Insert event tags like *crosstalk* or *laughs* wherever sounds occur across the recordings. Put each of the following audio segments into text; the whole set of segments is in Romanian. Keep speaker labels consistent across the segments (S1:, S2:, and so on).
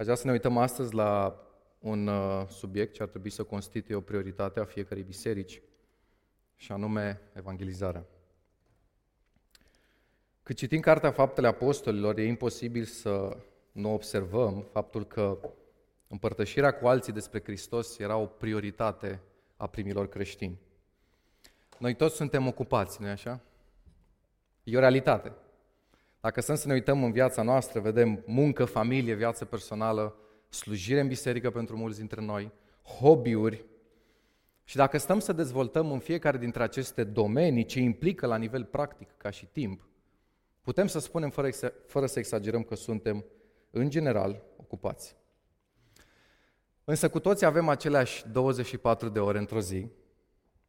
S1: Aș vrea să ne uităm astăzi la un uh, subiect ce ar trebui să constituie o prioritate a fiecărei biserici, și anume evangelizarea. Cât citim Cartea Faptele Apostolilor, e imposibil să nu observăm faptul că împărtășirea cu alții despre Hristos era o prioritate a primilor creștini. Noi toți suntem ocupați, nu așa? E o realitate. Dacă să ne uităm în viața noastră, vedem muncă, familie, viață personală, slujire în biserică pentru mulți dintre noi, hobby-uri. Și dacă stăm să dezvoltăm în fiecare dintre aceste domenii ce implică la nivel practic ca și timp, putem să spunem fără, fără să exagerăm că suntem, în general, ocupați. Însă cu toți avem aceleași 24 de ore într-o zi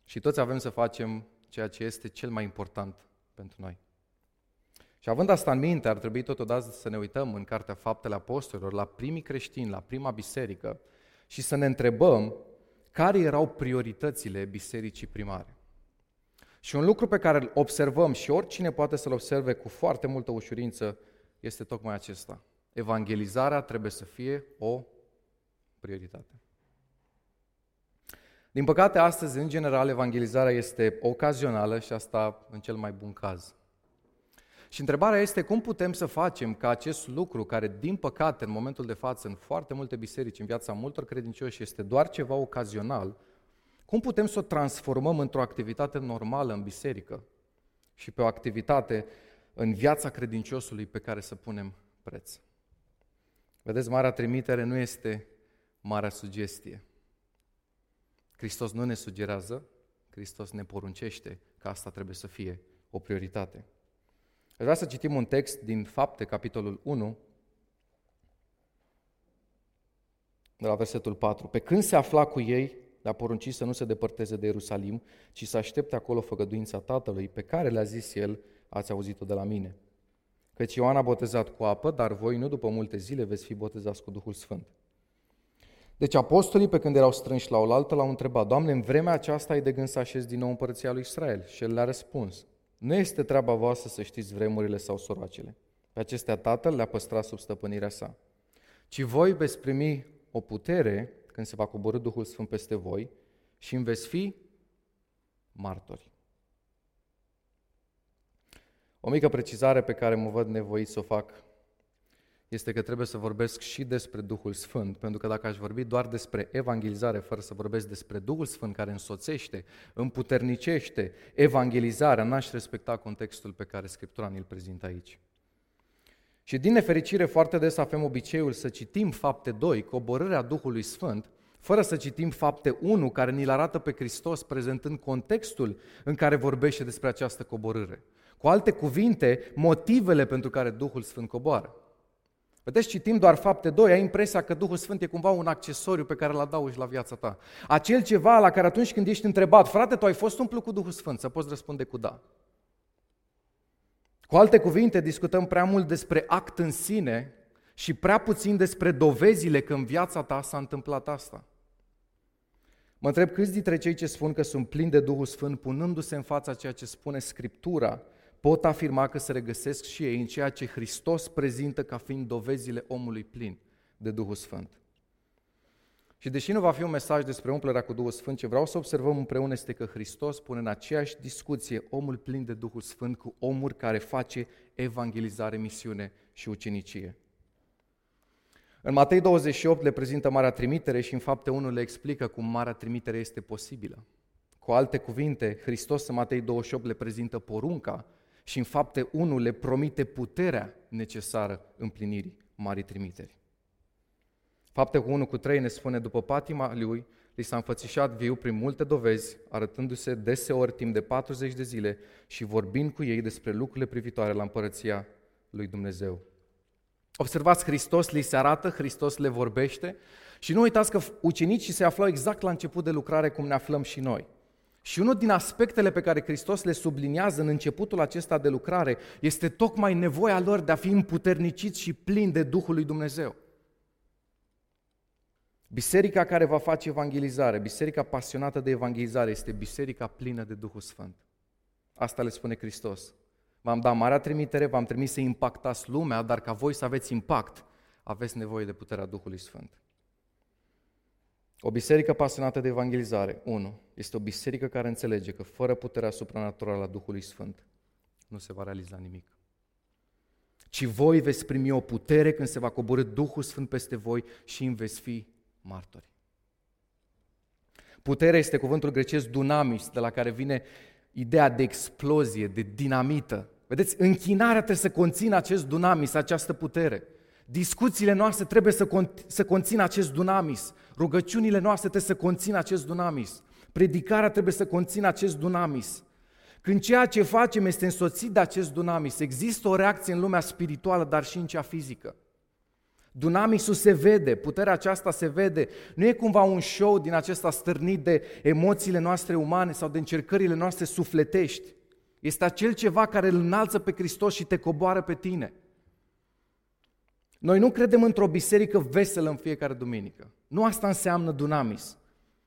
S1: și toți avem să facem ceea ce este cel mai important pentru noi. Și având asta în minte, ar trebui totodată să ne uităm în Cartea Faptele Apostolilor la primii creștini, la prima biserică și să ne întrebăm care erau prioritățile bisericii primare. Și un lucru pe care îl observăm și oricine poate să-l observe cu foarte multă ușurință este tocmai acesta. Evangelizarea trebuie să fie o prioritate. Din păcate, astăzi, în general, evangelizarea este ocazională și asta în cel mai bun caz. Și întrebarea este cum putem să facem ca acest lucru, care din păcate în momentul de față în foarte multe biserici, în viața multor credincioși, este doar ceva ocazional, cum putem să o transformăm într-o activitate normală în biserică și pe o activitate în viața credinciosului pe care să punem preț. Vedeți, marea trimitere nu este marea sugestie. Hristos nu ne sugerează, Hristos ne poruncește că asta trebuie să fie o prioritate. Vreau să citim un text din Fapte, capitolul 1, de la versetul 4. Pe când se afla cu ei, le-a poruncit să nu se depărteze de Ierusalim, ci să aștepte acolo făgăduința Tatălui, pe care le-a zis el, ați auzit-o de la mine. Căci Ioan a botezat cu apă, dar voi nu după multe zile veți fi botezați cu Duhul Sfânt. Deci apostolii, pe când erau strânși la oaltă, l-au întrebat, Doamne, în vremea aceasta ai de gând să așezi din nou împărăția lui Israel? Și el le-a răspuns, nu este treaba voastră să știți vremurile sau soroacele. Pe acestea Tatăl le-a păstrat sub stăpânirea sa. Ci voi veți primi o putere când se va coborâ Duhul Sfânt peste voi și îmi veți fi martori. O mică precizare pe care mă văd nevoit să o fac este că trebuie să vorbesc și despre Duhul Sfânt, pentru că dacă aș vorbi doar despre evangelizare, fără să vorbesc despre Duhul Sfânt care însoțește, împuternicește evangelizarea, n-aș respecta contextul pe care Scriptura ne-l prezintă aici. Și din nefericire, foarte des avem obiceiul să citim fapte 2, coborârea Duhului Sfânt, fără să citim fapte 1, care ni-l arată pe Hristos prezentând contextul în care vorbește despre această coborâre. Cu alte cuvinte, motivele pentru care Duhul Sfânt coboară. Vedeți, citim doar fapte 2, ai impresia că Duhul Sfânt e cumva un accesoriu pe care îl adaugi la viața ta. Acel ceva la care atunci când ești întrebat, frate, tu ai fost umplut cu Duhul Sfânt, să poți răspunde cu da. Cu alte cuvinte, discutăm prea mult despre act în sine și prea puțin despre dovezile că în viața ta s-a întâmplat asta. Mă întreb câți dintre cei ce spun că sunt plini de Duhul Sfânt, punându-se în fața ceea ce spune Scriptura, pot afirma că se regăsesc și ei în ceea ce Hristos prezintă ca fiind dovezile omului plin de Duhul Sfânt. Și deși nu va fi un mesaj despre umplerea cu Duhul Sfânt, ce vreau să observăm împreună este că Hristos pune în aceeași discuție omul plin de Duhul Sfânt cu omul care face evangelizare, misiune și ucenicie. În Matei 28 le prezintă Marea Trimitere și în fapte 1 le explică cum Marea Trimitere este posibilă. Cu alte cuvinte, Hristos în Matei 28 le prezintă porunca și în fapte 1 le promite puterea necesară împlinirii Marii Trimiteri. Fapte cu 1 cu 3 ne spune, după patima lui, li s-a înfățișat viu prin multe dovezi, arătându-se deseori timp de 40 de zile și vorbind cu ei despre lucrurile privitoare la împărăția lui Dumnezeu. Observați, Hristos li se arată, Hristos le vorbește și nu uitați că ucenicii se aflau exact la început de lucrare cum ne aflăm și noi. Și unul din aspectele pe care Hristos le subliniază în începutul acesta de lucrare este tocmai nevoia lor de a fi împuterniciți și plini de Duhul lui Dumnezeu. Biserica care va face evangelizare, biserica pasionată de evangelizare, este biserica plină de Duhul Sfânt. Asta le spune Hristos. V-am dat marea trimitere, v-am trimis să impactați lumea, dar ca voi să aveți impact, aveți nevoie de puterea Duhului Sfânt. O biserică pasionată de evangelizare, 1. Este o biserică care înțelege că fără puterea supranaturală a Duhului Sfânt nu se va realiza nimic. Ci voi veți primi o putere când se va coborâ Duhul Sfânt peste voi și îmi veți fi martori. Puterea este cuvântul grecesc dunamis, de la care vine ideea de explozie, de dinamită. Vedeți, închinarea trebuie să conțină acest dunamis, această putere. Discuțiile noastre trebuie să, cont- să conțină acest dunamis. Rugăciunile noastre trebuie să conțină acest dunamis. Predicarea trebuie să conțină acest dunamis. Când ceea ce facem este însoțit de acest dunamis, există o reacție în lumea spirituală, dar și în cea fizică. Dunamisul se vede, puterea aceasta se vede. Nu e cumva un show din acesta stârnit de emoțiile noastre umane sau de încercările noastre sufletești. Este acel ceva care îl înalță pe Hristos și te coboară pe tine. Noi nu credem într-o biserică veselă în fiecare duminică. Nu asta înseamnă dunamis.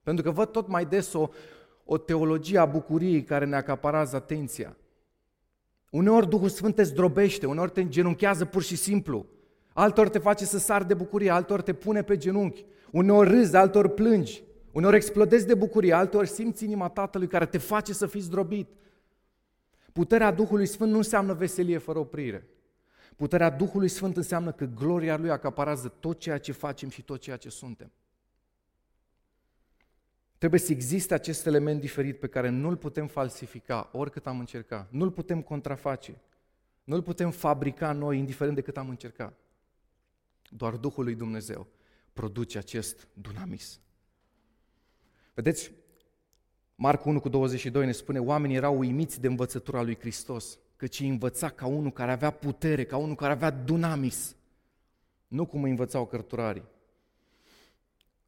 S1: Pentru că văd tot mai des o, o teologie a bucuriei care ne acaparează atenția. Uneori Duhul Sfânt te zdrobește, uneori te îngenunchează pur și simplu. Altor te face să sar de bucurie, altor te pune pe genunchi. Uneori râzi, altor plângi. Uneori explodezi de bucurie, altor simți inima Tatălui care te face să fii zdrobit. Puterea Duhului Sfânt nu înseamnă veselie fără oprire. Puterea Duhului Sfânt înseamnă că gloria Lui acaparează tot ceea ce facem și tot ceea ce suntem. Trebuie să existe acest element diferit pe care nu-l putem falsifica, oricât am încercat. Nu-l putem contraface. Nu-l putem fabrica noi, indiferent de cât am încercat. Doar Duhul lui Dumnezeu produce acest dunamis. Vedeți, Marc 1 cu 22 ne spune, oamenii erau uimiți de învățătura lui Hristos, căci îi învăța ca unul care avea putere, ca unul care avea dunamis, nu cum îi învățau cărturarii.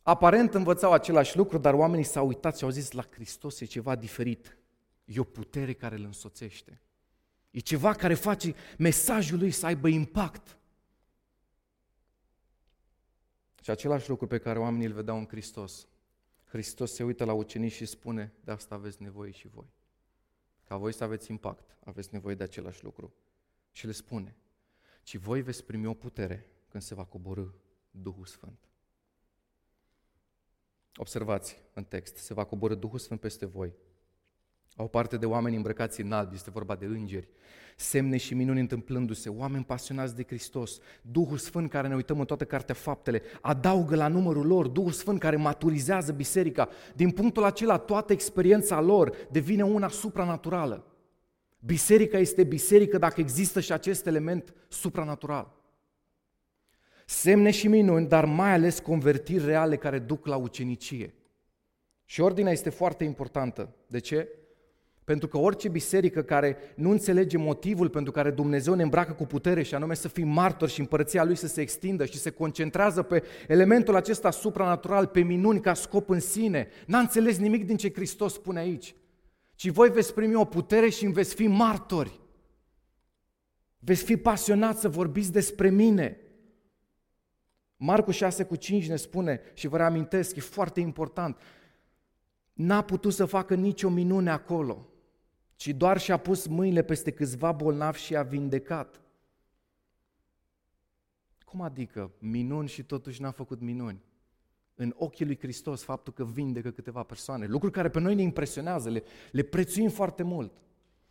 S1: Aparent învățau același lucru, dar oamenii s-au uitat și au zis, la Hristos e ceva diferit. E o putere care îl însoțește. E ceva care face mesajul lui să aibă impact. Și același lucru pe care oamenii îl vedeau în Hristos. Hristos se uită la ucenici și spune, de asta aveți nevoie și voi. Ca voi să aveți impact, aveți nevoie de același lucru. Și le spune, ci voi veți primi o putere când se va coborâ Duhul Sfânt. Observați în text, se va coborâ Duhul Sfânt peste voi au parte de oameni îmbrăcați în alb, este vorba de îngeri, semne și minuni întâmplându-se, oameni pasionați de Hristos, Duhul Sfânt care ne uităm în toată cartea faptele, adaugă la numărul lor, Duhul Sfânt care maturizează biserica. Din punctul acela, toată experiența lor devine una supranaturală. Biserica este biserică dacă există și acest element supranatural. Semne și minuni, dar mai ales convertiri reale care duc la ucenicie. Și ordinea este foarte importantă. De ce? Pentru că orice biserică care nu înțelege motivul pentru care Dumnezeu ne îmbracă cu putere și anume să fim martori și împărăția Lui să se extindă și se concentrează pe elementul acesta supranatural, pe minuni ca scop în sine, n-a înțeles nimic din ce Hristos spune aici. Ci voi veți primi o putere și veți fi martori. Veți fi pasionați să vorbiți despre mine. Marcu 6 cu 5 ne spune și vă reamintesc, e foarte important, n-a putut să facă nicio minune acolo ci doar și-a pus mâinile peste câțiva bolnavi și a vindecat. Cum adică minuni și totuși n-a făcut minuni? În ochii lui Hristos faptul că vindecă câteva persoane, lucruri care pe noi ne impresionează, le, le prețuim foarte mult.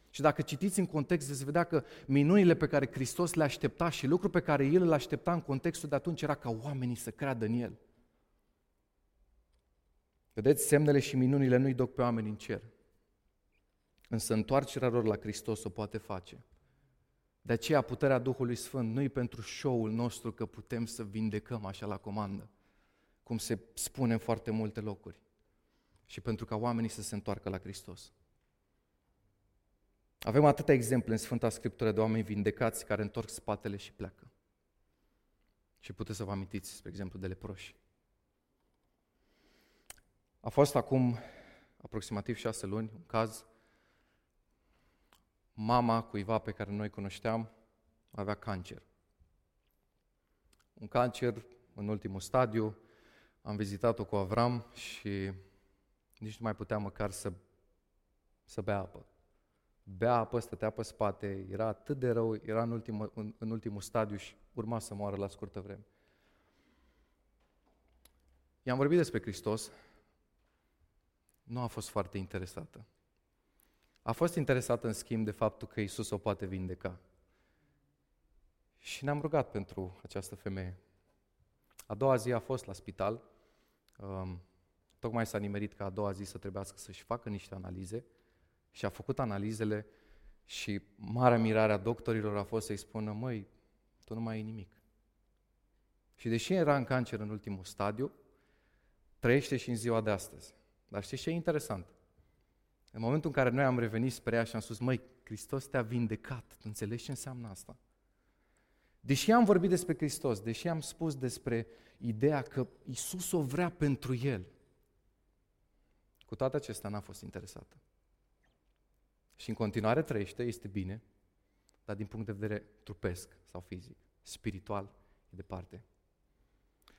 S1: Și dacă citiți în context, veți vedea că minunile pe care Hristos le aștepta și lucrul pe care El le aștepta în contextul de atunci era ca oamenii să creadă în El. Vedeți, semnele și minunile nu-i duc pe oameni în cer, Însă întoarcerea lor la Hristos o poate face. De aceea puterea Duhului Sfânt nu e pentru show-ul nostru că putem să vindecăm așa la comandă, cum se spune în foarte multe locuri, și pentru ca oamenii să se întoarcă la Hristos. Avem atâtea exemple în Sfânta Scriptură de oameni vindecați care întorc spatele și pleacă. Și puteți să vă amintiți, spre exemplu, de leproși. A fost acum aproximativ șase luni un caz mama cuiva pe care noi cunoșteam avea cancer. Un cancer în ultimul stadiu, am vizitat-o cu Avram și nici nu mai putea măcar să, să bea apă. Bea apă, stătea pe spate, era atât de rău, era în ultimul, în, în ultimul stadiu și urma să moară la scurtă vreme. i-am vorbit despre Hristos, nu a fost foarte interesată. A fost interesată, în schimb, de faptul că Isus o poate vindeca. Și ne-am rugat pentru această femeie. A doua zi a fost la spital. Um, tocmai s-a nimerit ca a doua zi să trebuiască să-și facă niște analize și a făcut analizele și marea mirare a doctorilor a fost să-i spună, măi, tu nu mai ai nimic. Și deși era în cancer în ultimul stadiu, trăiește și în ziua de astăzi. Dar știți ce e interesant? În momentul în care noi am revenit spre ea și am spus, măi, Hristos te-a vindecat, tu înțelegi ce înseamnă asta? Deși am vorbit despre Hristos, deși am spus despre ideea că Isus o vrea pentru El, cu toate acestea n-a fost interesată. Și în continuare trăiește, este bine, dar din punct de vedere trupesc sau fizic, spiritual, e departe.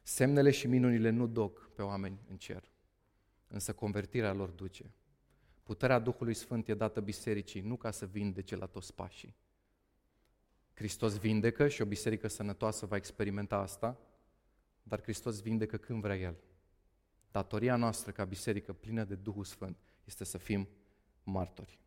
S1: Semnele și minunile nu duc pe oameni în cer, însă convertirea lor duce. Puterea Duhului Sfânt e dată bisericii, nu ca să vindece la toți pașii. Hristos vindecă și o biserică sănătoasă va experimenta asta, dar Hristos vindecă când vrea El. Datoria noastră ca biserică plină de Duhul Sfânt este să fim martori.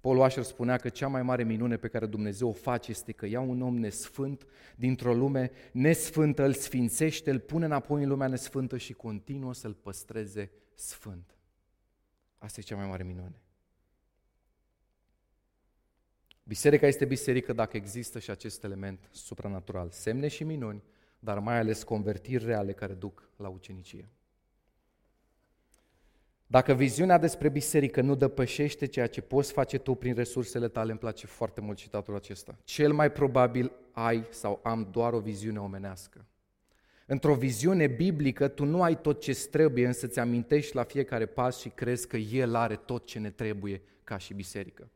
S1: Paul Washer spunea că cea mai mare minune pe care Dumnezeu o face este că ia un om nesfânt dintr-o lume nesfântă, îl sfințește, îl pune înapoi în lumea nesfântă și continuă să-l păstreze sfânt. Asta e cea mai mare minune. Biserica este biserică dacă există și acest element supranatural, semne și minuni, dar mai ales convertiri reale care duc la ucenicie. Dacă viziunea despre biserică nu depășește ceea ce poți face tu prin resursele tale, îmi place foarte mult citatul acesta. Cel mai probabil ai sau am doar o viziune omenească. Într-o viziune biblică, tu nu ai tot ce trebuie, însă ți amintești la fiecare pas și crezi că El are tot ce ne trebuie ca și biserică.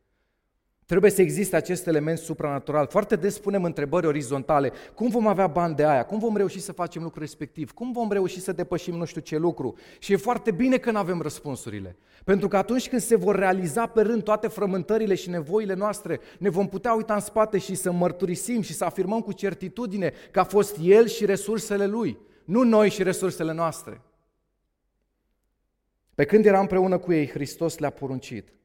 S1: Trebuie să existe acest element supranatural. Foarte des punem întrebări orizontale. Cum vom avea bani de aia? Cum vom reuși să facem lucrul respectiv? Cum vom reuși să depășim nu știu ce lucru? Și e foarte bine că nu avem răspunsurile. Pentru că atunci când se vor realiza pe rând toate frământările și nevoile noastre, ne vom putea uita în spate și să mărturisim și să afirmăm cu certitudine că a fost El și resursele Lui, nu noi și resursele noastre. Pe când era împreună cu ei, Hristos le-a poruncit –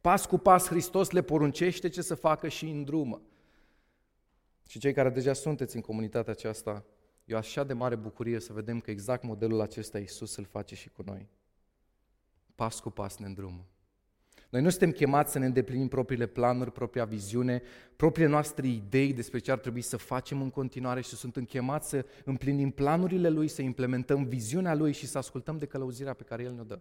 S1: Pas cu pas Hristos le poruncește ce să facă și în drumă. Și cei care deja sunteți în comunitatea aceasta, e o așa de mare bucurie să vedem că exact modelul acesta Iisus îl face și cu noi. Pas cu pas ne îndrumă. Noi nu suntem chemați să ne îndeplinim propriile planuri, propria viziune, propriile noastre idei despre ce ar trebui să facem în continuare și suntem chemați să împlinim planurile Lui, să implementăm viziunea Lui și să ascultăm de călăuzirea pe care El ne-o dă.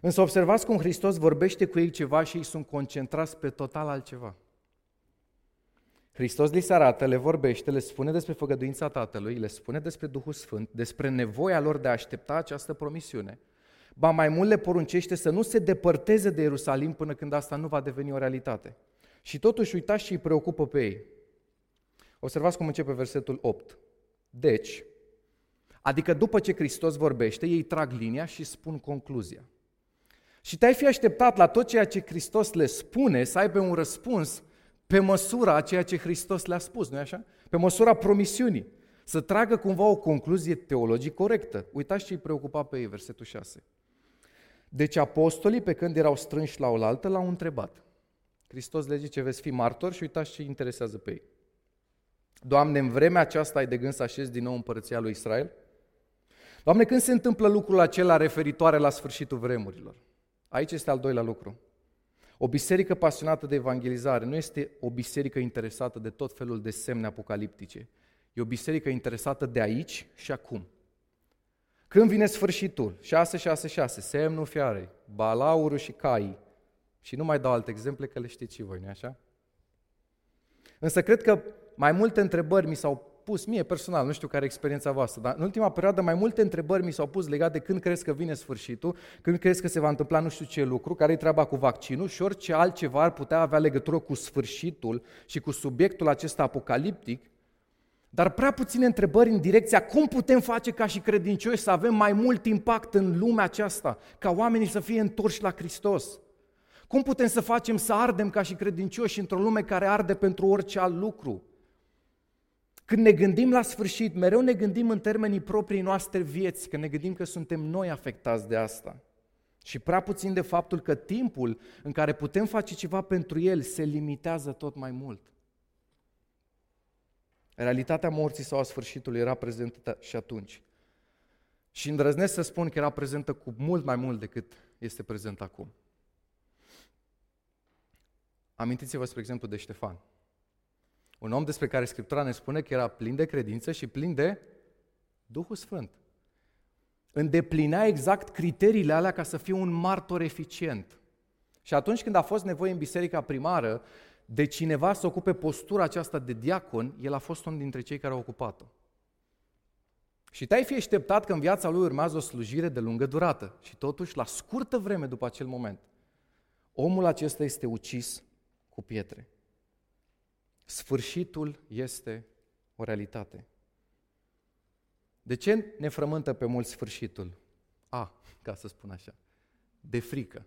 S1: Însă observați cum Hristos vorbește cu ei ceva și ei sunt concentrați pe total altceva. Hristos li se arată, le vorbește, le spune despre făgăduința Tatălui, le spune despre Duhul Sfânt, despre nevoia lor de a aștepta această promisiune. Ba mai mult le poruncește să nu se depărteze de Ierusalim până când asta nu va deveni o realitate. Și totuși uitați și îi preocupă pe ei. Observați cum începe versetul 8. Deci, adică după ce Hristos vorbește, ei trag linia și spun concluzia. Și te-ai fi așteptat la tot ceea ce Hristos le spune să aibă un răspuns pe măsura a ceea ce Hristos le-a spus, nu-i așa? Pe măsura promisiunii. Să tragă cumva o concluzie teologic corectă. Uitați ce îi preocupa pe ei, versetul 6. Deci apostolii, pe când erau strânși la oaltă, l-au întrebat. Hristos le zice, veți fi martori și uitați ce interesează pe ei. Doamne, în vremea aceasta ai de gând să așezi din nou împărăția lui Israel? Doamne, când se întâmplă lucrul acela referitoare la sfârșitul vremurilor? Aici este al doilea lucru. O biserică pasionată de evangelizare nu este o biserică interesată de tot felul de semne apocaliptice. E o biserică interesată de aici și acum. Când vine sfârșitul, 666, semnul fiarei, balaurul și caii, și nu mai dau alte exemple că le știți și voi, nu așa? Însă cred că mai multe întrebări mi s-au pus mie personal, nu știu care e experiența voastră, dar în ultima perioadă mai multe întrebări mi s-au pus legate de când crezi că vine sfârșitul, când crezi că se va întâmpla nu știu ce lucru, care e treaba cu vaccinul și orice altceva ar putea avea legătură cu sfârșitul și cu subiectul acesta apocaliptic, dar prea puține întrebări în direcția cum putem face ca și credincioși să avem mai mult impact în lumea aceasta, ca oamenii să fie întorși la Hristos. Cum putem să facem să ardem ca și credincioși într-o lume care arde pentru orice alt lucru? Când ne gândim la sfârșit, mereu ne gândim în termenii proprii noastre vieți, că ne gândim că suntem noi afectați de asta. Și prea puțin de faptul că timpul în care putem face ceva pentru el se limitează tot mai mult. Realitatea morții sau a sfârșitului era prezentă și atunci. Și îndrăznesc să spun că era prezentă cu mult mai mult decât este prezent acum. Amintiți-vă, spre exemplu, de Ștefan. Un om despre care Scriptura ne spune că era plin de credință și plin de Duhul Sfânt. Îndeplinea exact criteriile alea ca să fie un martor eficient. Și atunci când a fost nevoie în biserica primară de cineva să ocupe postura aceasta de diacon, el a fost unul dintre cei care au ocupat-o. Și te-ai fi așteptat că în viața lui urmează o slujire de lungă durată. Și totuși, la scurtă vreme după acel moment, omul acesta este ucis cu pietre. Sfârșitul este o realitate. De ce ne frământă pe mulți sfârșitul? A, ca să spun așa, de frică.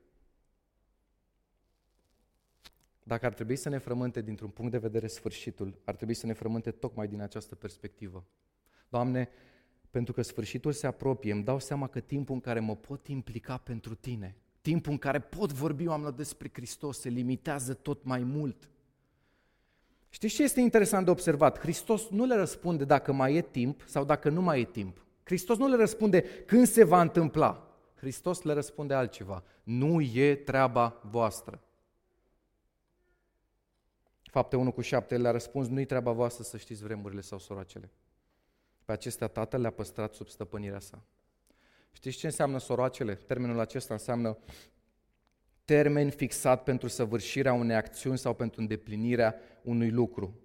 S1: Dacă ar trebui să ne frământe dintr-un punct de vedere sfârșitul, ar trebui să ne frământe tocmai din această perspectivă. Doamne, pentru că sfârșitul se apropie, îmi dau seama că timpul în care mă pot implica pentru Tine, timpul în care pot vorbi oamenilor despre Hristos se limitează tot mai mult. Știți ce este interesant de observat? Hristos nu le răspunde dacă mai e timp sau dacă nu mai e timp. Hristos nu le răspunde când se va întâmpla. Hristos le răspunde altceva. Nu e treaba voastră. Fapte 1 cu 7 le-a răspuns, nu-i treaba voastră să știți vremurile sau soracele. Pe acestea tatăl le-a păstrat sub stăpânirea sa. Știți ce înseamnă soroacele? Termenul acesta înseamnă termen fixat pentru săvârșirea unei acțiuni sau pentru îndeplinirea unui lucru.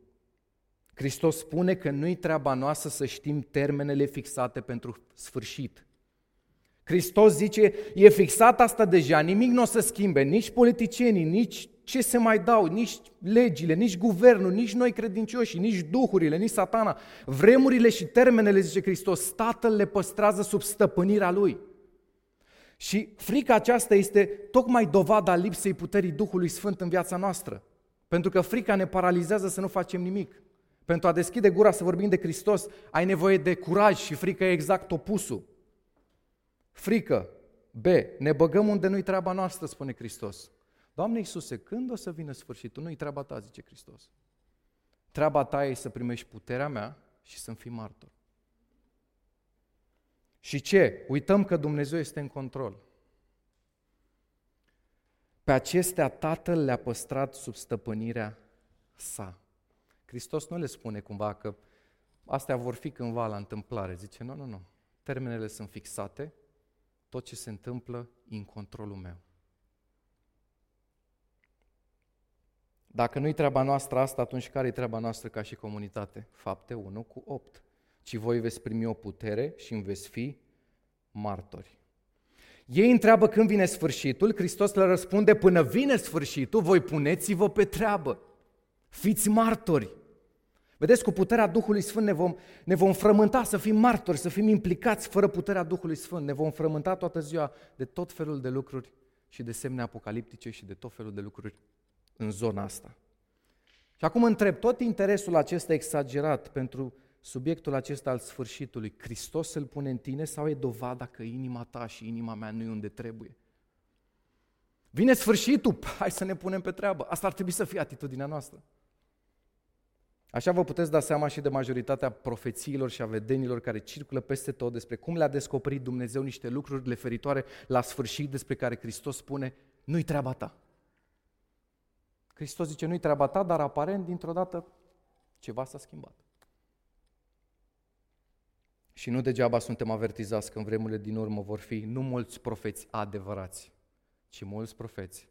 S1: Hristos spune că nu-i treaba noastră să știm termenele fixate pentru sfârșit. Hristos zice, e fixat asta deja, nimic nu o să schimbe, nici politicienii, nici ce se mai dau, nici legile, nici guvernul, nici noi credincioși, nici duhurile, nici satana. Vremurile și termenele, zice Hristos, Tatăl le păstrează sub stăpânirea Lui. Și frica aceasta este tocmai dovada lipsei puterii Duhului Sfânt în viața noastră. Pentru că frica ne paralizează să nu facem nimic. Pentru a deschide gura să vorbim de Hristos, ai nevoie de curaj și frică e exact opusul. Frică. B. Ne băgăm unde nu-i treaba noastră, spune Hristos. Doamne Iisuse, când o să vină sfârșitul? Nu-i treaba ta, zice Hristos. Treaba ta e să primești puterea mea și să-mi fii martor. Și ce? Uităm că Dumnezeu este în control. Pe acestea Tatăl le-a păstrat sub stăpânirea sa. Hristos nu le spune cumva că astea vor fi cândva la întâmplare. Zice, nu, nu, nu. Termenele sunt fixate, tot ce se întâmplă e în controlul meu. Dacă nu-i treaba noastră asta, atunci care e treaba noastră ca și comunitate? Fapte 1 cu 8. Ci voi veți primi o putere și îmi veți fi martori. Ei întreabă când vine sfârșitul, Hristos le răspunde, până vine sfârșitul, voi puneți-vă pe treabă. Fiți martori. Vedeți, cu puterea Duhului Sfânt ne vom, ne vom frământa să fim martori, să fim implicați fără puterea Duhului Sfânt. Ne vom frământa toată ziua de tot felul de lucruri și de semne apocaliptice și de tot felul de lucruri în zona asta. Și acum întreb, tot interesul acesta exagerat pentru subiectul acesta al sfârșitului, Hristos îl pune în tine sau e dovada că inima ta și inima mea nu e unde trebuie? Vine sfârșitul, hai să ne punem pe treabă. Asta ar trebui să fie atitudinea noastră. Așa vă puteți da seama și de majoritatea profețiilor și a vedenilor care circulă peste tot despre cum le-a descoperit Dumnezeu niște lucruri referitoare la sfârșit despre care Hristos spune, nu-i treaba ta. Hristos zice, nu-i treaba ta, dar aparent, dintr-o dată, ceva s-a schimbat. Și nu degeaba suntem avertizați că în vremurile din urmă vor fi nu mulți profeți adevărați, ci mulți profeți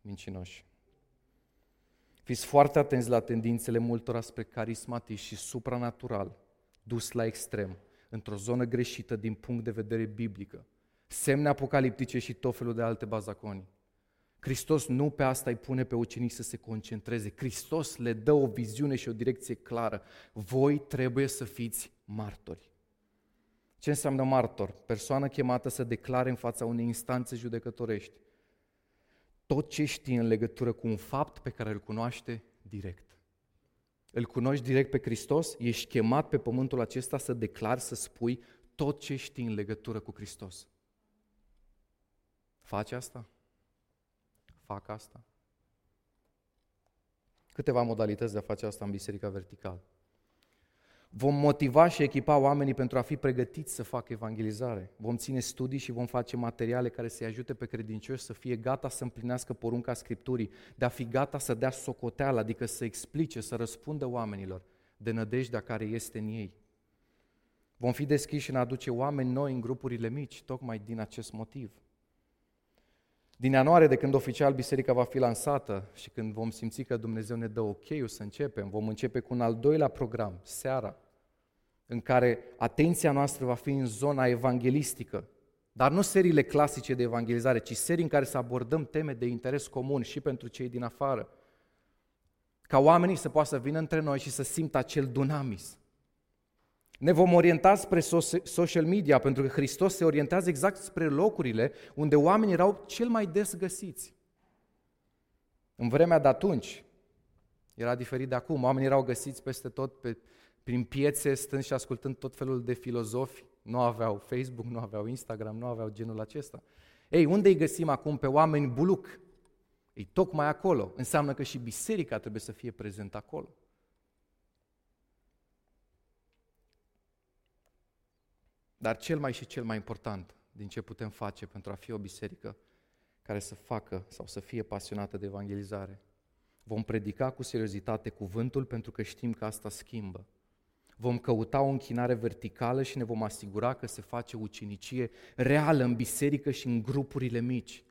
S1: mincinoși. Fiți foarte atenți la tendințele multora spre carismatic și supranatural, dus la extrem, într-o zonă greșită din punct de vedere biblică, semne apocaliptice și tot felul de alte bazaconi. Hristos nu pe asta îi pune pe ucenici să se concentreze. Hristos le dă o viziune și o direcție clară. Voi trebuie să fiți martori. Ce înseamnă martor? Persoană chemată să declare în fața unei instanțe judecătorești tot ce știe în legătură cu un fapt pe care îl cunoaște direct. îl cunoști direct pe Hristos, ești chemat pe pământul acesta să declari, să spui tot ce știi în legătură cu Hristos. Faci asta? Fac asta? Câteva modalități de a face asta în Biserica Verticală. Vom motiva și echipa oamenii pentru a fi pregătiți să facă evangelizare. Vom ține studii și vom face materiale care să-i ajute pe credincioși să fie gata să împlinească porunca Scripturii, de a fi gata să dea socoteală, adică să explice, să răspundă oamenilor de nădejdea care este în ei. Vom fi deschiși în a aduce oameni noi în grupurile mici, tocmai din acest motiv. Din ianuarie, de când oficial biserica va fi lansată și când vom simți că Dumnezeu ne dă ok să începem, vom începe cu un al doilea program, seara, în care atenția noastră va fi în zona evanghelistică, dar nu seriile clasice de evangelizare, ci serii în care să abordăm teme de interes comun și pentru cei din afară. Ca oamenii să poată să vină între noi și să simtă acel dunamis, ne vom orienta spre social media, pentru că Hristos se orientează exact spre locurile unde oamenii erau cel mai des găsiți. În vremea de atunci, era diferit de acum, oamenii erau găsiți peste tot, pe, prin piețe, stând și ascultând tot felul de filozofi, nu aveau Facebook, nu aveau Instagram, nu aveau genul acesta. Ei, unde îi găsim acum pe oameni buluc? Ei, tocmai acolo. Înseamnă că și biserica trebuie să fie prezentă acolo. Dar cel mai și cel mai important din ce putem face pentru a fi o biserică care să facă sau să fie pasionată de evangelizare. Vom predica cu seriozitate cuvântul pentru că știm că asta schimbă. Vom căuta o închinare verticală și ne vom asigura că se face ucenicie reală în biserică și în grupurile mici.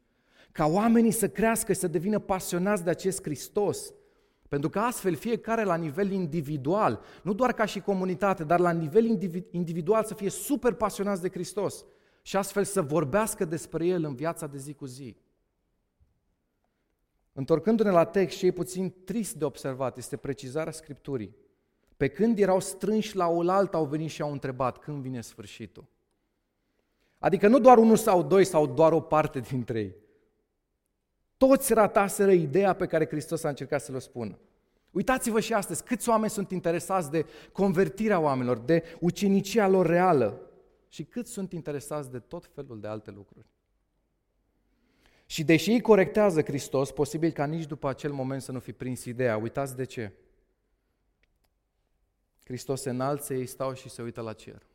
S1: Ca oamenii să crească și să devină pasionați de acest Hristos, pentru că astfel fiecare la nivel individual, nu doar ca și comunitate, dar la nivel individual să fie super pasionați de Hristos și astfel să vorbească despre El în viața de zi cu zi. Întorcându-ne la text, și e puțin trist de observat este precizarea Scripturii. Pe când erau strânși la oaltă, au venit și au întrebat când vine sfârșitul. Adică nu doar unul sau doi sau doar o parte dintre ei, toți rataseră ideea pe care Hristos a încercat să le spună. Uitați-vă și astăzi câți oameni sunt interesați de convertirea oamenilor, de ucenicia lor reală și câți sunt interesați de tot felul de alte lucruri. Și deși îi corectează Hristos, posibil ca nici după acel moment să nu fi prins ideea. Uitați de ce. Hristos se înalță, ei stau și se uită la cer.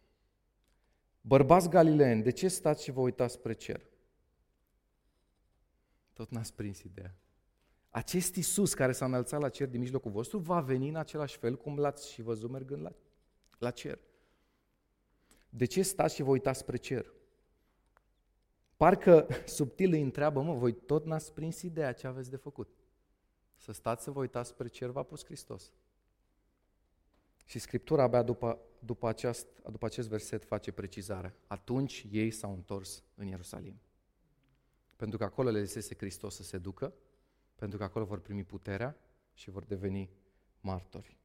S1: Bărbați galileeni, de ce stați și vă uitați spre cer? Tot n-ați prins ideea. Acest Iisus care s-a înălțat la cer din mijlocul vostru va veni în același fel cum l-ați și văzut mergând la, la cer. De ce stați și vă uitați spre cer? Parcă *laughs* subtil îi întreabă, mă, voi tot n-ați prins ideea ce aveți de făcut. Să stați să vă uitați spre cer, v-a pus Hristos. Și Scriptura abia după, după, aceast, după acest verset face precizarea. Atunci ei s-au întors în Ierusalim. Pentru că acolo le lăsese Hristos să se ducă, pentru că acolo vor primi puterea și vor deveni martori.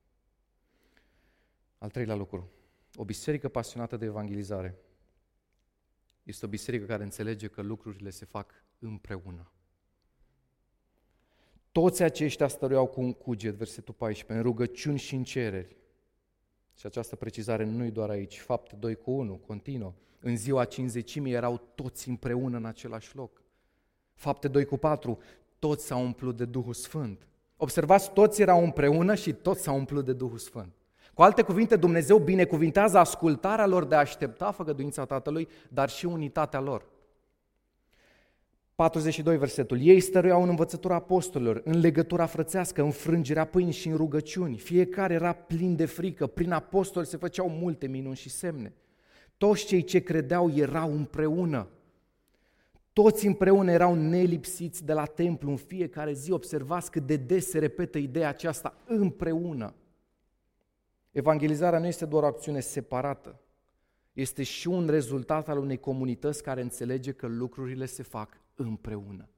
S1: Al treilea lucru, o biserică pasionată de evangelizare este o biserică care înțelege că lucrurile se fac împreună. Toți aceștia stăruiau cu un cuget, versetul 14, în rugăciuni și în cereri. Și această precizare nu e doar aici, fapt 2 cu 1, continuă. În ziua cinzecimii erau toți împreună în același loc. Fapte 2 cu 4, toți s-au umplut de Duhul Sfânt. Observați, toți erau împreună și toți s-au umplut de Duhul Sfânt. Cu alte cuvinte, Dumnezeu binecuvintează ascultarea lor de a aștepta făgăduința Tatălui, dar și unitatea lor. 42 versetul. Ei stăruiau în învățătura apostolilor, în legătura frățească, în frângerea pâinii și în rugăciuni. Fiecare era plin de frică. Prin apostoli se făceau multe minuni și semne. Toți cei ce credeau erau împreună. Toți împreună erau nelipsiți de la templu în fiecare zi. Observați cât de des se repetă ideea aceasta împreună. Evangelizarea nu este doar o acțiune separată, este și un rezultat al unei comunități care înțelege că lucrurile se fac împreună.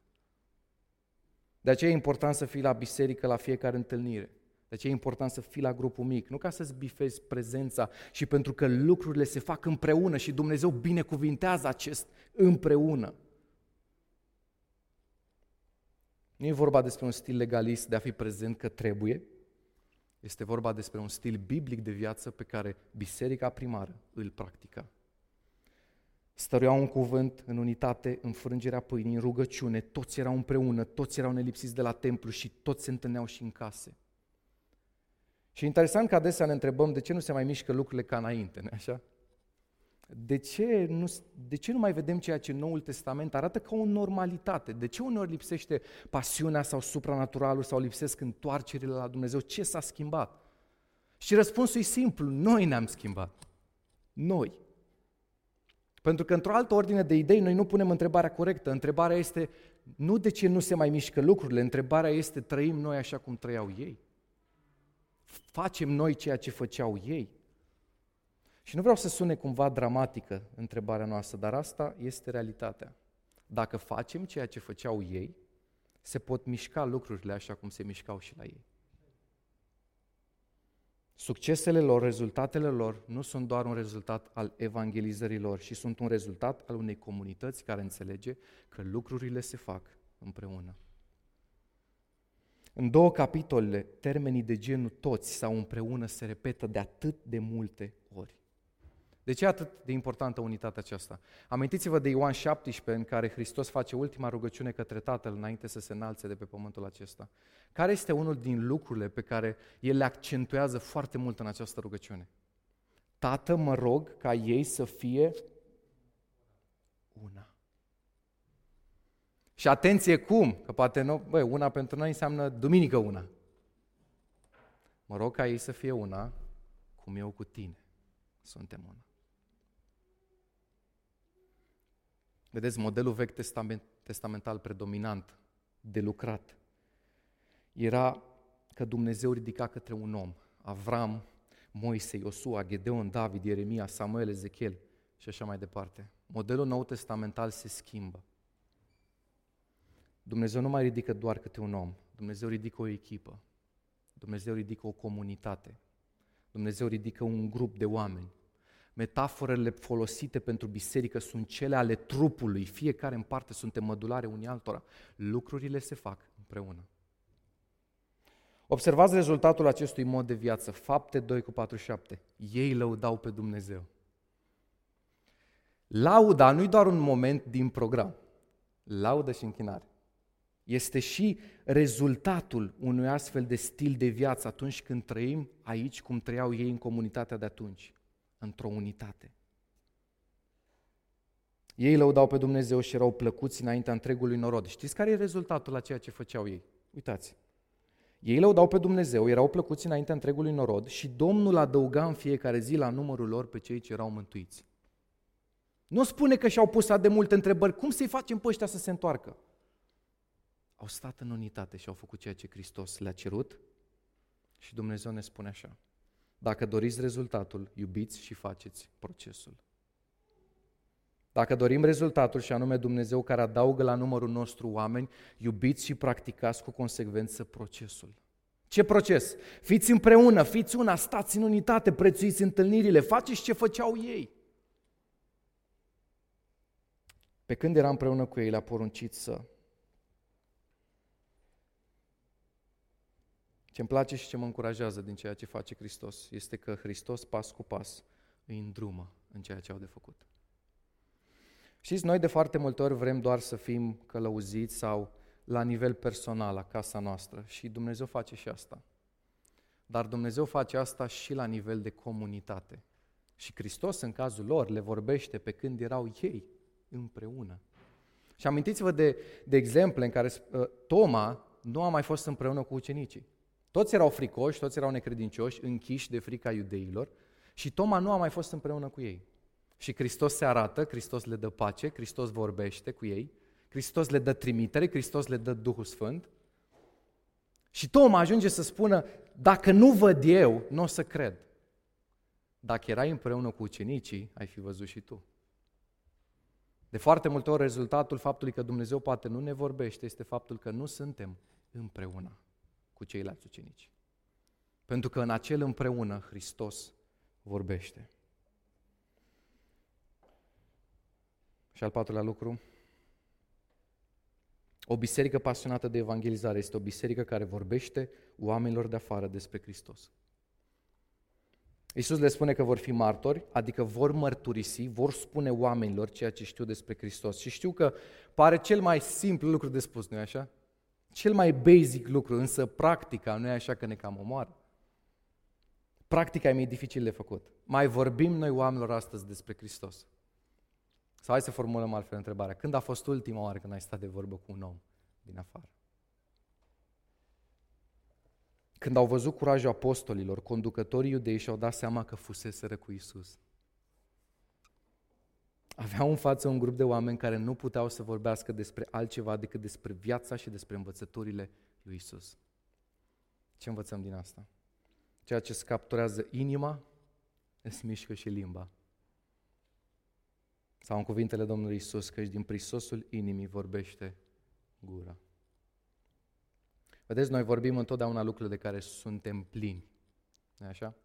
S1: De aceea e important să fii la biserică la fiecare întâlnire. De aceea e important să fii la grupul mic, nu ca să-ți bifezi prezența, și pentru că lucrurile se fac împreună și Dumnezeu binecuvintează acest împreună. Nu e vorba despre un stil legalist de a fi prezent că trebuie, Este vorba despre un stil biblic de viață pe care biserica primară îl practica. Stăruiau un cuvânt în unitate, în frângerea pâinii, în rugăciune, toți erau împreună, toți erau nelipsiți de la templu și toți se întâlneau și în case. Și interesant că adesea ne întrebăm de ce nu se mai mișcă lucrurile ca înainte, nu așa? De ce, nu, de ce nu mai vedem ceea ce Noul Testament arată ca o normalitate? De ce uneori lipsește pasiunea sau supranaturalul sau lipsesc întoarcerile la Dumnezeu? Ce s-a schimbat? Și răspunsul e simplu, noi ne-am schimbat. Noi. Pentru că într-o altă ordine de idei noi nu punem întrebarea corectă. Întrebarea este nu de ce nu se mai mișcă lucrurile, întrebarea este trăim noi așa cum trăiau ei. Facem noi ceea ce făceau ei. Și nu vreau să sune cumva dramatică întrebarea noastră, dar asta este realitatea. Dacă facem ceea ce făceau ei, se pot mișca lucrurile așa cum se mișcau și la ei. Succesele lor, rezultatele lor nu sunt doar un rezultat al evangelizării lor, ci sunt un rezultat al unei comunități care înțelege că lucrurile se fac împreună. În două capitole, termenii de genul toți sau împreună se repetă de atât de multe ori. De ce e atât de importantă unitatea aceasta? Amintiți-vă de Ioan 17, în care Hristos face ultima rugăciune către Tatăl înainte să se înalțe de pe pământul acesta. Care este unul din lucrurile pe care El le accentuează foarte mult în această rugăciune? Tată, mă rog ca ei să fie una. Și atenție cum, că poate nu, băi, una pentru noi înseamnă duminică una. Mă rog ca ei să fie una, cum eu cu tine suntem una. Vedeți, modelul vechi testament, testamental predominant, de lucrat, era că Dumnezeu ridica către un om, Avram, Moise, Iosua, Gedeon, David, Ieremia, Samuel, Ezechiel și așa mai departe. Modelul nou testamental se schimbă. Dumnezeu nu mai ridică doar câte un om, Dumnezeu ridică o echipă, Dumnezeu ridică o comunitate, Dumnezeu ridică un grup de oameni Metaforele folosite pentru biserică sunt cele ale trupului, fiecare în parte suntem mădulare unii altora. Lucrurile se fac împreună. Observați rezultatul acestui mod de viață. Fapte 2 cu 47. Ei lăudau pe Dumnezeu. Lauda nu-i doar un moment din program. Laudă și închinare. Este și rezultatul unui astfel de stil de viață atunci când trăim aici cum trăiau ei în comunitatea de atunci într-o unitate. Ei lăudau pe Dumnezeu și erau plăcuți înaintea întregului norod. Știți care e rezultatul la ceea ce făceau ei? Uitați. Ei lăudau pe Dumnezeu, erau plăcuți înaintea întregului norod și Domnul adăuga în fiecare zi la numărul lor pe cei ce erau mântuiți. Nu spune că și-au pus de multe întrebări, cum să-i facem pe ăștia să se întoarcă? Au stat în unitate și au făcut ceea ce Hristos le-a cerut și Dumnezeu ne spune așa. Dacă doriți rezultatul, iubiți și faceți procesul. Dacă dorim rezultatul și anume Dumnezeu care adaugă la numărul nostru oameni, iubiți și practicați cu consecvență procesul. Ce proces? Fiți împreună, fiți una, stați în unitate, prețuiți întâlnirile, faceți ce făceau ei. Pe când era împreună cu ei, le-a poruncit să Ce îmi place și ce mă încurajează din ceea ce face Hristos este că Hristos pas cu pas îi îndrumă în ceea ce au de făcut. Știți, noi de foarte multe ori vrem doar să fim călăuziți sau la nivel personal, la casa noastră și Dumnezeu face și asta. Dar Dumnezeu face asta și la nivel de comunitate. Și Hristos, în cazul lor, le vorbește pe când erau ei împreună. Și amintiți-vă de, de exemple în care uh, Toma nu a mai fost împreună cu ucenicii. Toți erau fricoși, toți erau necredincioși, închiși de frica iudeilor și Toma nu a mai fost împreună cu ei. Și Hristos se arată, Hristos le dă pace, Hristos vorbește cu ei, Hristos le dă trimitere, Hristos le dă Duhul Sfânt. Și Toma ajunge să spună, dacă nu văd eu, nu o să cred. Dacă erai împreună cu ucenicii, ai fi văzut și tu. De foarte multe ori rezultatul faptului că Dumnezeu poate nu ne vorbește este faptul că nu suntem împreună cu ceilalți ucenici. Pentru că în acel împreună Hristos vorbește. Și al patrulea lucru, O biserică pasionată de evangelizare este o biserică care vorbește oamenilor de afară despre Hristos. Iisus le spune că vor fi martori, adică vor mărturisi, vor spune oamenilor ceea ce știu despre Hristos. Și știu că pare cel mai simplu lucru de spus, nu-i așa? Cel mai basic lucru, însă practica nu e așa că ne cam omoară. Practica e mai dificil de făcut. Mai vorbim noi oamenilor astăzi despre Hristos. Sau hai să formulăm altfel întrebarea. Când a fost ultima oară când ai stat de vorbă cu un om din afară? Când au văzut curajul apostolilor, conducătorii iudei și-au dat seama că fuseseră cu Isus. Aveau în față un grup de oameni care nu puteau să vorbească despre altceva decât despre viața și despre învățăturile lui Isus. Ce învățăm din asta? Ceea ce îți capturează inima, îți mișcă și limba. Sau în cuvintele Domnului Isus, că din prisosul inimii vorbește gura. Vedeți, noi vorbim întotdeauna lucrurile de care suntem plini. nu așa?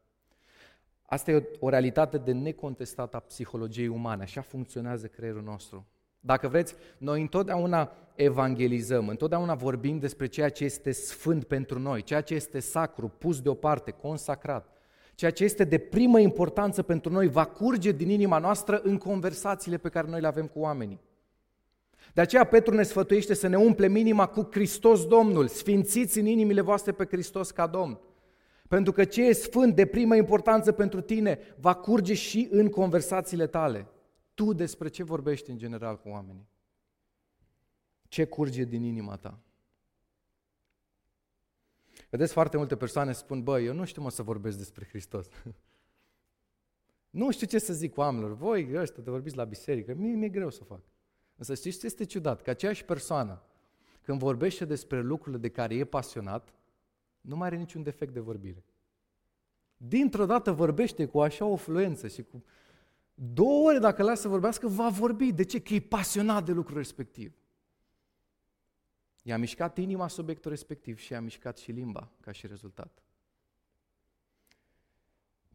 S1: Asta e o, o realitate de necontestat a psihologiei umane. Așa funcționează creierul nostru. Dacă vreți, noi întotdeauna evangelizăm, întotdeauna vorbim despre ceea ce este sfânt pentru noi, ceea ce este sacru, pus deoparte, consacrat. Ceea ce este de primă importanță pentru noi va curge din inima noastră în conversațiile pe care noi le avem cu oamenii. De aceea Petru ne sfătuiește să ne umplem inima cu Hristos Domnul, sfințiți în inimile voastre pe Hristos ca Domn. Pentru că ce e sfânt de primă importanță pentru tine va curge și în conversațiile tale. Tu despre ce vorbești în general cu oamenii? Ce curge din inima ta? Vedeți, foarte multe persoane spun, băi, eu nu știu mă să vorbesc despre Hristos. *laughs* nu știu ce să zic oamenilor, voi ăștia te vorbiți la biserică, mie mi-e greu să fac. Însă știți ce este ciudat? Că aceeași persoană, când vorbește despre lucrurile de care e pasionat, nu mai are niciun defect de vorbire. Dintr-o dată vorbește cu așa o fluență și cu două ore dacă lasă să vorbească, va vorbi. De ce? Că e pasionat de lucrul respectiv. I-a mișcat inima subiectul respectiv și i-a mișcat și limba ca și rezultat.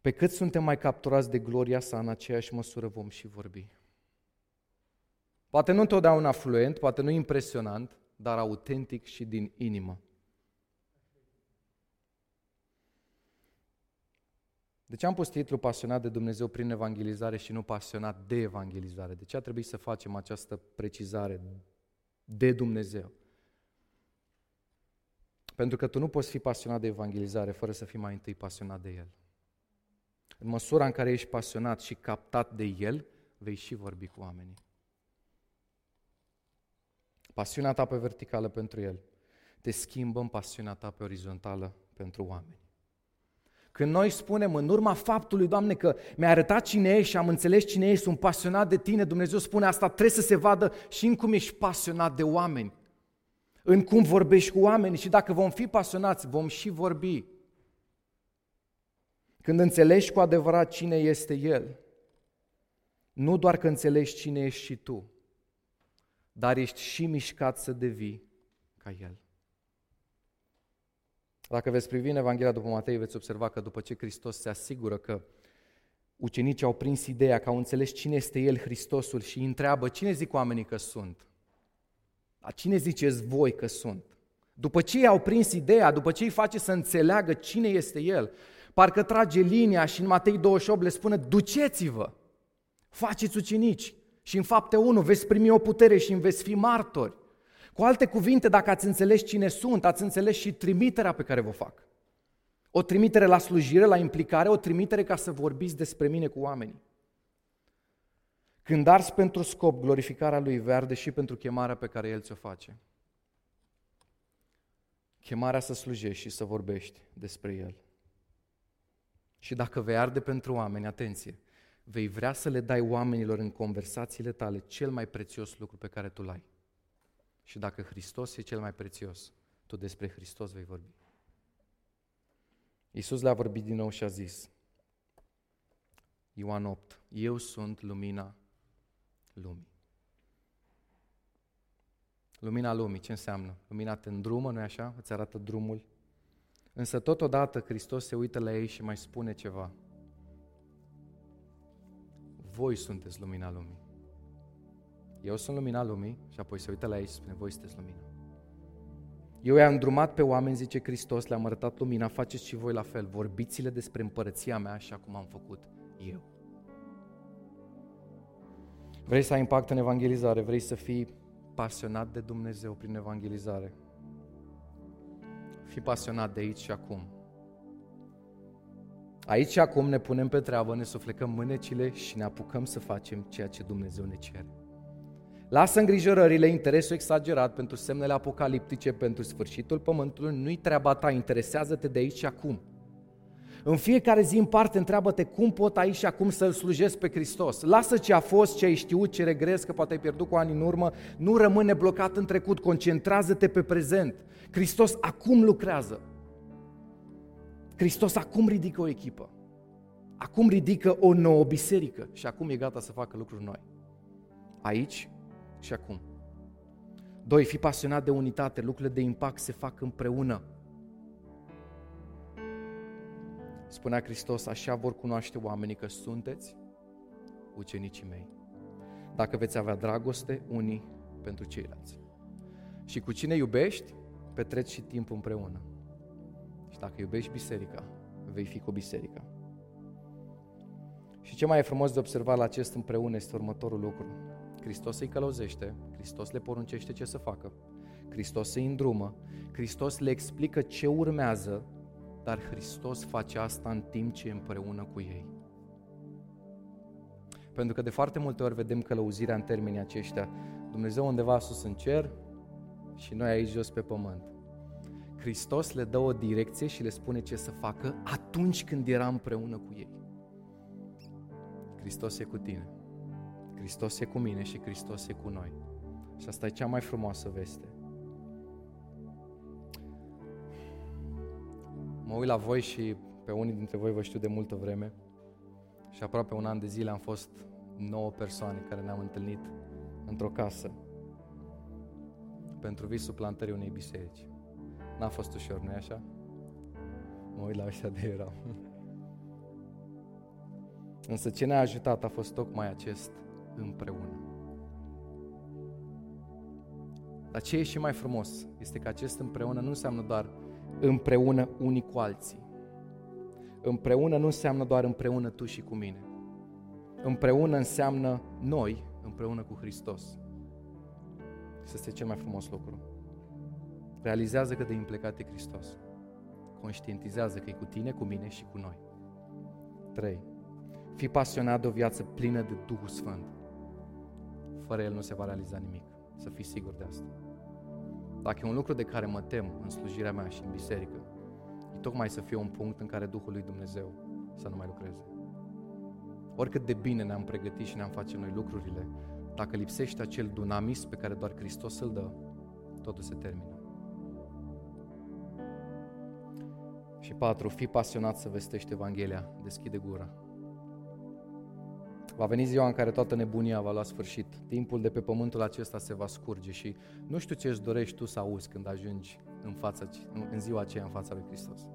S1: Pe cât suntem mai capturați de gloria sa, în aceeași măsură vom și vorbi. Poate nu întotdeauna fluent, poate nu impresionant, dar autentic și din inimă. De ce am pus titlul Pasionat de Dumnezeu prin evangelizare și nu pasionat de evangelizare? De ce a trebuit să facem această precizare de Dumnezeu? Pentru că tu nu poți fi pasionat de evangelizare fără să fii mai întâi pasionat de El. În măsura în care ești pasionat și captat de El, vei și vorbi cu oamenii. Pasiunea ta pe verticală pentru El te schimbă în pasiunea ta pe orizontală pentru oameni. Când noi spunem în urma faptului, Doamne, că mi-a arătat cine ești și am înțeles cine ești, sunt pasionat de Tine, Dumnezeu spune asta, trebuie să se vadă și în cum ești pasionat de oameni în cum vorbești cu oamenii și dacă vom fi pasionați, vom și vorbi. Când înțelegi cu adevărat cine este El, nu doar că înțelegi cine ești și tu, dar ești și mișcat să devii ca El. Dacă veți privi în Evanghelia după Matei, veți observa că după ce Hristos se asigură că ucenicii au prins ideea, că au înțeles cine este El, Hristosul, și îi întreabă cine zic oamenii că sunt. A cine ziceți voi că sunt? După ce i-au prins ideea, după ce îi face să înțeleagă cine este El, parcă trage linia și în Matei 28 le spune, duceți-vă, faceți ucenici și în fapte 1 veți primi o putere și îmi veți fi martori. Cu alte cuvinte, dacă ați înțeles cine sunt, ați înțeles și trimiterea pe care vă fac. O trimitere la slujire, la implicare, o trimitere ca să vorbiți despre mine cu oamenii. Când arzi pentru scop glorificarea Lui, vei arde și pentru chemarea pe care El ți-o face. Chemarea să slujești și să vorbești despre El. Și dacă vei arde pentru oameni, atenție, vei vrea să le dai oamenilor în conversațiile tale cel mai prețios lucru pe care tu l-ai. Și dacă Hristos e cel mai prețios, tu despre Hristos vei vorbi. Iisus le-a vorbit din nou și a zis, Ioan 8, eu sunt lumina lumii. Lumina lumii, ce înseamnă? Lumina te îndrumă, nu-i așa? Îți arată drumul. Însă totodată Hristos se uită la ei și mai spune ceva. Voi sunteți lumina lumii. Eu sunt lumina lumii și apoi se uită la ei și spune, voi sunteți lumina. Eu i-am îndrumat pe oameni, zice Hristos, le-am arătat lumina, faceți și voi la fel, vorbiți-le despre împărăția mea așa cum am făcut eu. Vrei să ai impact în evangelizare, vrei să fii pasionat de Dumnezeu prin evangelizare. Fii pasionat de aici și acum. Aici și acum ne punem pe treabă, ne suflecăm mânecile și ne apucăm să facem ceea ce Dumnezeu ne cere. Lasă îngrijorările, interesul exagerat pentru semnele apocaliptice, pentru sfârșitul pământului, nu-i treaba ta, interesează-te de aici și acum. În fiecare zi în parte întreabă-te cum pot aici și acum să-L slujesc pe Hristos. Lasă ce a fost, ce ai știut, ce regrezi că poate ai pierdut cu ani în urmă, nu rămâne blocat în trecut, concentrează-te pe prezent. Hristos acum lucrează. Hristos acum ridică o echipă. Acum ridică o nouă biserică și acum e gata să facă lucruri noi. Aici și acum. Doi, fi pasionat de unitate, lucrurile de impact se fac împreună. Spunea Hristos, așa vor cunoaște oamenii că sunteți ucenicii mei. Dacă veți avea dragoste unii pentru ceilalți. Și cu cine iubești, petreci și timp împreună. Și dacă iubești biserica, vei fi cu biserica. Și ce mai e frumos de observat la acest împreună este următorul lucru. Hristos îi călăuzește, Hristos le poruncește ce să facă, Hristos îi îndrumă, Hristos le explică ce urmează, dar Hristos face asta în timp ce e împreună cu ei. Pentru că de foarte multe ori vedem călăuzirea în termenii aceștia. Dumnezeu undeva sus în cer și noi aici jos pe pământ. Hristos le dă o direcție și le spune ce să facă atunci când era împreună cu ei. Hristos e cu tine. Hristos e cu mine și Hristos e cu noi. Și asta e cea mai frumoasă veste. Mă uit la voi și pe unii dintre voi vă știu de multă vreme și aproape un an de zile am fost nouă persoane care ne-am întâlnit într-o casă pentru visul plantării unei biserici. N-a fost ușor, nu așa? Mă uit la ăștia de erau. Însă ce ne-a ajutat a fost tocmai acest împreună. Dar ce e și mai frumos este că acest împreună nu înseamnă doar împreună unii cu alții. Împreună nu înseamnă doar împreună tu și cu mine. Împreună înseamnă noi împreună cu Hristos. Și este cel mai frumos lucru. Realizează că de implicat e Hristos. Conștientizează că e cu tine, cu mine și cu noi. 3. Fii pasionat de o viață plină de Duhul Sfânt. Fără El nu se va realiza nimic. Să fii sigur de asta. Dacă e un lucru de care mă tem în slujirea mea și în biserică, e tocmai să fie un punct în care Duhul lui Dumnezeu să nu mai lucreze. Oricât de bine ne-am pregătit și ne-am face noi lucrurile, dacă lipsește acel dunamis pe care doar Hristos îl dă, totul se termină. Și patru, fii pasionat să vestești Evanghelia, deschide gura. Va veni ziua în care toată nebunia va lua sfârșit. Timpul de pe pământul acesta se va scurge și nu știu ce îți dorești tu să auzi când ajungi în, fața, în ziua aceea în fața lui Hristos.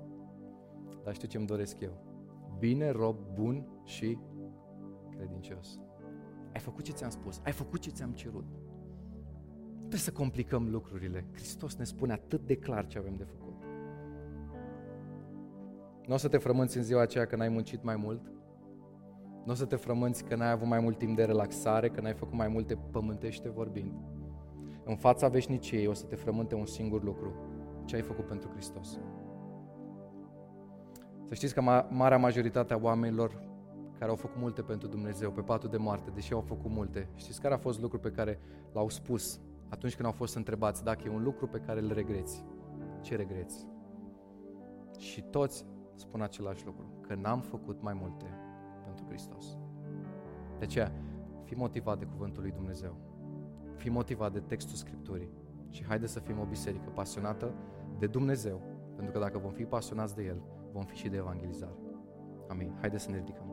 S1: Dar știu ce îmi doresc eu. Bine, rob bun și credincios. Ai făcut ce ți-am spus, ai făcut ce ți-am cerut. Trebuie să complicăm lucrurile. Hristos ne spune atât de clar ce avem de făcut. Nu o să te frămânți în ziua aceea că n-ai muncit mai mult, nu o să te frămânți că n-ai avut mai mult timp de relaxare, că n-ai făcut mai multe pământește vorbind. În fața veșniciei o să te frământe un singur lucru. Ce ai făcut pentru Hristos? Să știți că ma- marea majoritate a oamenilor care au făcut multe pentru Dumnezeu pe patul de moarte, deși au făcut multe, știți care a fost lucru pe care l-au spus atunci când au fost întrebați dacă e un lucru pe care îl regreți? Ce regreți? Și toți spun același lucru, că n-am făcut mai multe pentru Hristos. De aceea, fii motivat de Cuvântul lui Dumnezeu. Fii motivat de textul Scripturii. Și haide să fim o biserică pasionată de Dumnezeu. Pentru că dacă vom fi pasionați de El, vom fi și de evangelizare. Amin. Haide să ne ridicăm.